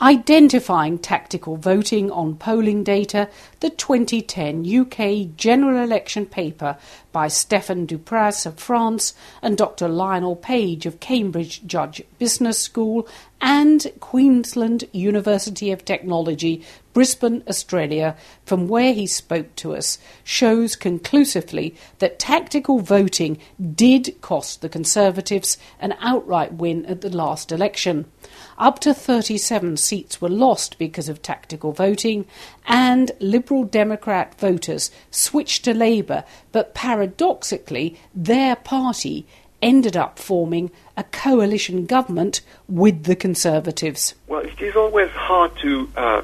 Identifying tactical voting on polling data, the 2010 UK general election paper by Stéphane Dupras of France and Dr. Lionel Page of Cambridge Judge Business School and Queensland University of Technology, Brisbane, Australia, from where he spoke to us, shows conclusively that tactical voting did cost the Conservatives an outright win at the last election. Up to 37 seats were lost because of tactical voting, and Liberal Democrat voters switched to Labour, but paradoxically, their party ended up forming a coalition government with the Conservatives. Well, it is always hard to uh,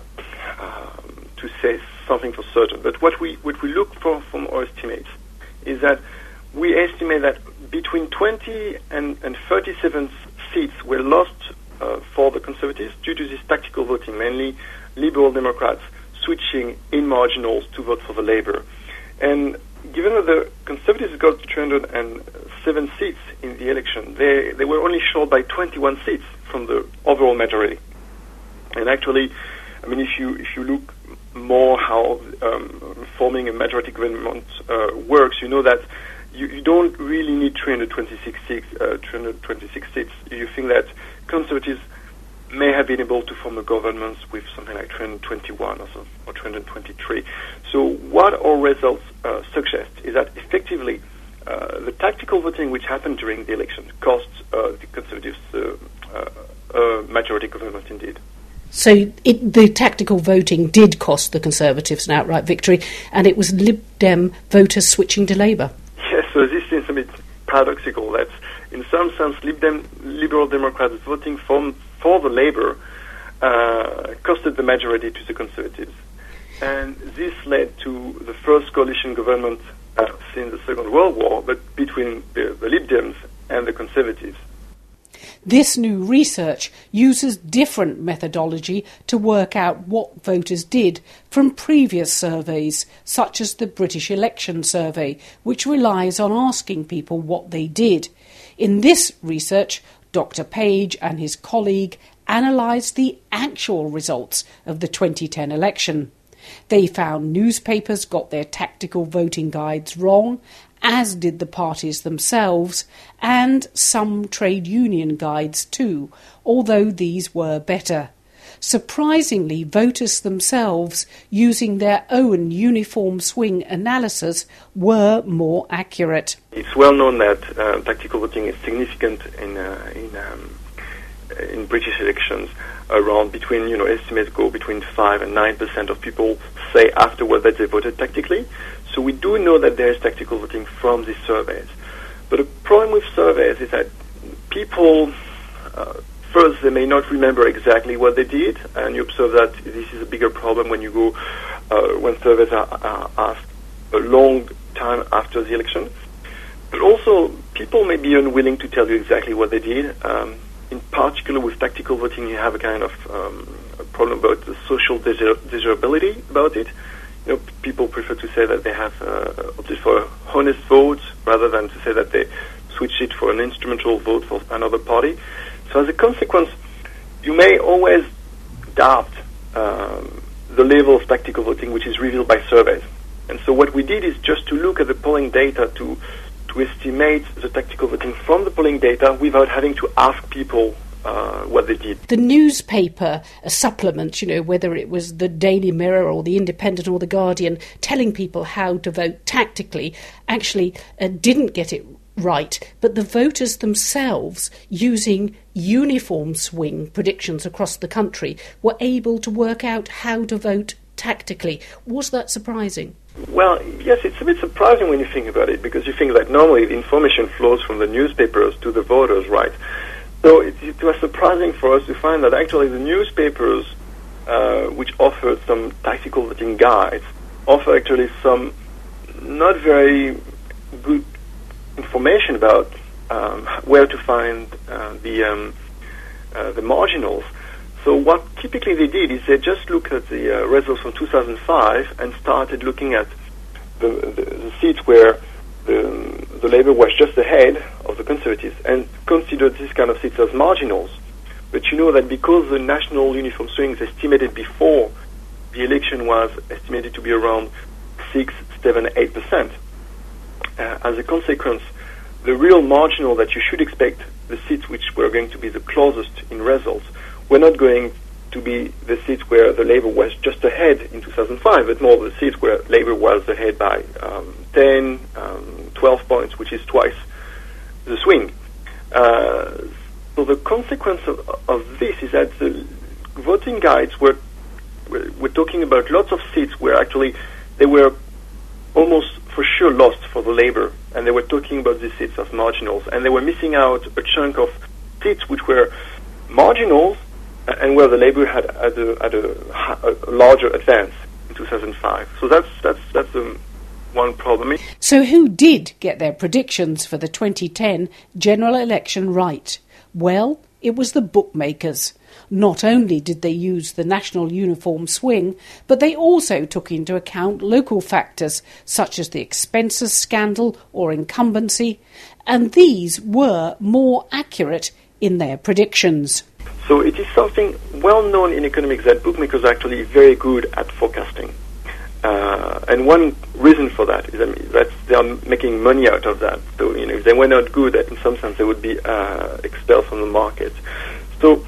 uh, to say something for certain, but what we what we look for from our estimates is that we estimate that between 20 and, and 37 seats were lost uh, for the Conservatives due to this tactical voting, mainly Liberal Democrats switching in marginals to vote for the Labour. And given that the Conservatives got 207 seats in the election, they, they were only short by 21 seats from the overall majority. And actually, I mean, if you if you look more how um, forming a majority government uh, works, you know that you, you, don't really need 326 seats, uh, 326 seats. You think that Conservatives may have been able to form a government with something like 321 or, so, or 323. So what our results uh, suggest is that effectively uh, the tactical voting which happened during the election cost uh, the Conservatives uh, uh, a majority government indeed. So it, the tactical voting did cost the Conservatives an outright victory, and it was Lib Dem voters switching to Labour. Yes, so this seems a bit paradoxical. That in some sense, Lib Dem, Liberal Democrats voting for, for the Labour uh, costed the majority to the Conservatives. And this led to the first coalition government uh, since the Second World War, but between the, the Lib Dems and the Conservatives. This new research uses different methodology to work out what voters did from previous surveys, such as the British Election Survey, which relies on asking people what they did. In this research, Dr. Page and his colleague analysed the actual results of the 2010 election. They found newspapers got their tactical voting guides wrong, as did the parties themselves, and some trade union guides too, although these were better. Surprisingly, voters themselves, using their own uniform swing analysis, were more accurate. It's well known that uh, tactical voting is significant in, uh, in, um, in British elections. Around between, you know, estimates go between 5 and 9% of people say afterward that they voted tactically. So we do know that there is tactical voting from these surveys. But the problem with surveys is that people uh, first, they may not remember exactly what they did, and you observe that this is a bigger problem when you go, uh, when surveys are, are, asked a long time after the election. But also, people may be unwilling to tell you exactly what they did. Um, in particular, with tactical voting, you have a kind of um, a problem about the social desirability about it. You know, people prefer to say that they have uh, opted for honest vote rather than to say that they switched it for an instrumental vote for another party. So as a consequence, you may always doubt um, the level of tactical voting which is revealed by surveys. And so what we did is just to look at the polling data to to estimate the tactical voting from the polling data without having to ask people uh, what they did. The newspaper supplements, you know, whether it was the Daily Mirror or the Independent or the Guardian, telling people how to vote tactically, actually uh, didn't get it right, but the voters themselves, using uniform swing predictions across the country, were able to work out how to vote tactically. Was that surprising? Well, yes, it's a bit surprising when you think about it, because you think that normally the information flows from the newspapers to the voters, right? So it, it was surprising for us to find that actually the newspapers, uh, which offered some tactical voting guides, offer actually some not very good information about um, where to find uh, the um, uh, the marginals. So what typically they did is they just looked at the uh, results from 2005 and started looking at the, the, the seats where the, the Labour was just ahead of the Conservatives and considered these kind of seats as marginals. But you know that because the national uniform swing is estimated before the election was estimated to be around 6, 7, 8%, uh, as a consequence, the real marginal that you should expect, the seats which were going to be the closest in results, were not going to be the seats where the Labour was just ahead in 2005, but more the seats where Labour was ahead by um, 10, um, 12 points, which is twice the swing. Uh, so the consequence of, of, this is that the voting guides were, were, were talking about lots of seats where actually they were almost for sure lost for the Labour, and they were talking about these seats as marginals, and they were missing out a chunk of seats which were marginals and where the Labour had, had, a, had a, a, larger advance in 2005. So that's that's that's the one problem. So who did get their predictions for the 2010 general election right? Well, it was the bookmakers. Not only did they use the national uniform swing, but they also took into account local factors such as the expenses scandal or incumbency, and these were more accurate in their predictions. So it is something well known in economics that bookmakers are actually very good at forecasting. And one reason for that is that they are making money out of that. So, you know, if they were not good, in some sense, they would be uh, expelled from the market. So,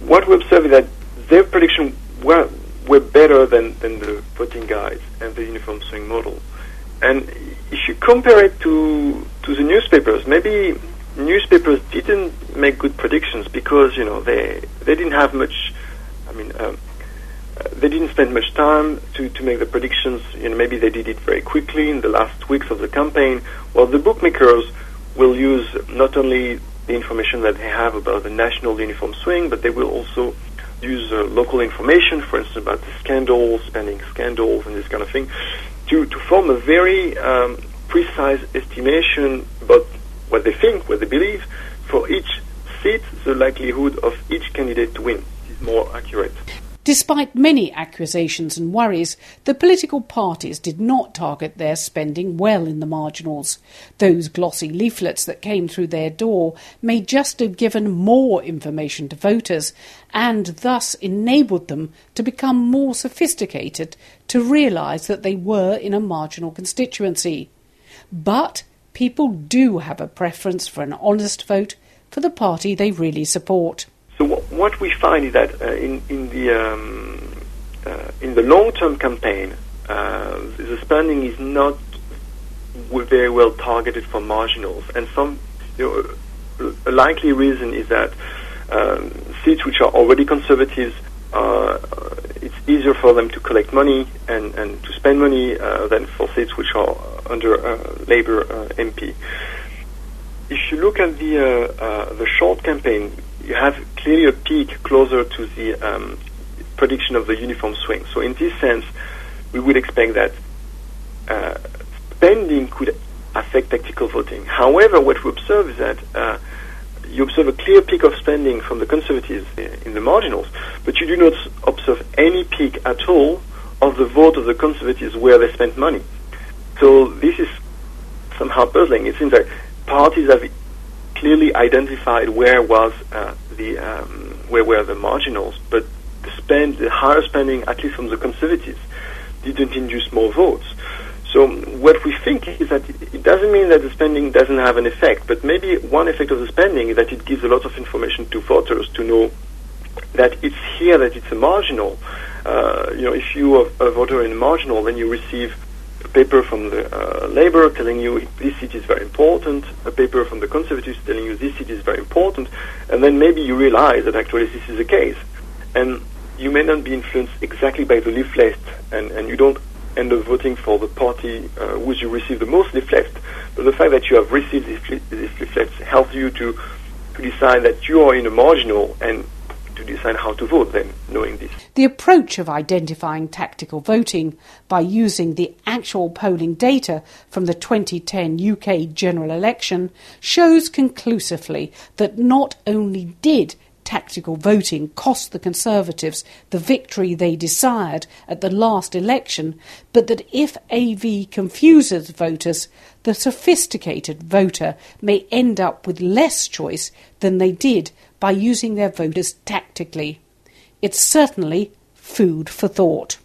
what we observe is that their prediction were, were better than, than the voting guides and the uniform swing model. And if you compare it to to the newspapers, maybe newspapers didn't make good predictions because you know they they didn't have much. I mean, um, they didn't spend much time to, to make the predictions. You know, maybe they did it very quickly in the last weeks of the campaign. Well, the bookmakers will use not only the information that they have about the national uniform swing, but they will also use uh, local information, for instance, about the scandals, spending scandals, and this kind of thing, to to form a very um, precise estimation about what they think, what they believe. For each seat, the likelihood of each candidate to win is more accurate. Despite many accusations and worries, the political parties did not target their spending well in the marginals. Those glossy leaflets that came through their door may just have given more information to voters and thus enabled them to become more sophisticated to realise that they were in a marginal constituency. But people do have a preference for an honest vote for the party they really support. So what we find is that uh, in, in the um, uh, in the long-term campaign, uh, the spending is not very well targeted for marginals, and some you know, a likely reason is that um, seats which are already conservatives, uh, it's easier for them to collect money and, and to spend money uh, than for seats which are under uh, Labour MP. If you look at the the short campaign, you have clearly a peak closer to the um, prediction of the uniform swing. So in this sense, we would expect that uh, spending could affect tactical voting. However, what we observe is that uh, you observe a clear peak of spending from the conservatives in the marginals, but you do not observe any peak at all of the vote of the conservatives where they spent money. So this is somehow puzzling. It seems that parties have clearly identified where was uh, the um, where were the marginals, but the spend, the higher spending, at least from the conservatives, didn't induce more votes. So what we think is that it doesn't mean that the spending doesn't have an effect, but maybe one effect of the spending is that it gives a lot of information to voters to know that it's here that it's a marginal. Uh, you know, if you are a voter in a marginal, then you receive paper from the uh, Labour telling you this city is very important, a paper from the Conservatives telling you this city is very important, and then maybe you realize that actually this is the case. And you may not be influenced exactly by the leaflet, and, and you don't end up voting for the party uh, which you receive the most leaflets, but the fact that you have received these leaflets helps you to, to decide that you are in a marginal and to decide how to vote then, knowing this. The approach of identifying tactical voting by using the actual polling data from the 2010 UK general election shows conclusively that not only did tactical voting cost the Conservatives the victory they desired at the last election, but that if AV confuses voters, the sophisticated voter may end up with less choice than they did by using their voters tactically. It's certainly food for thought.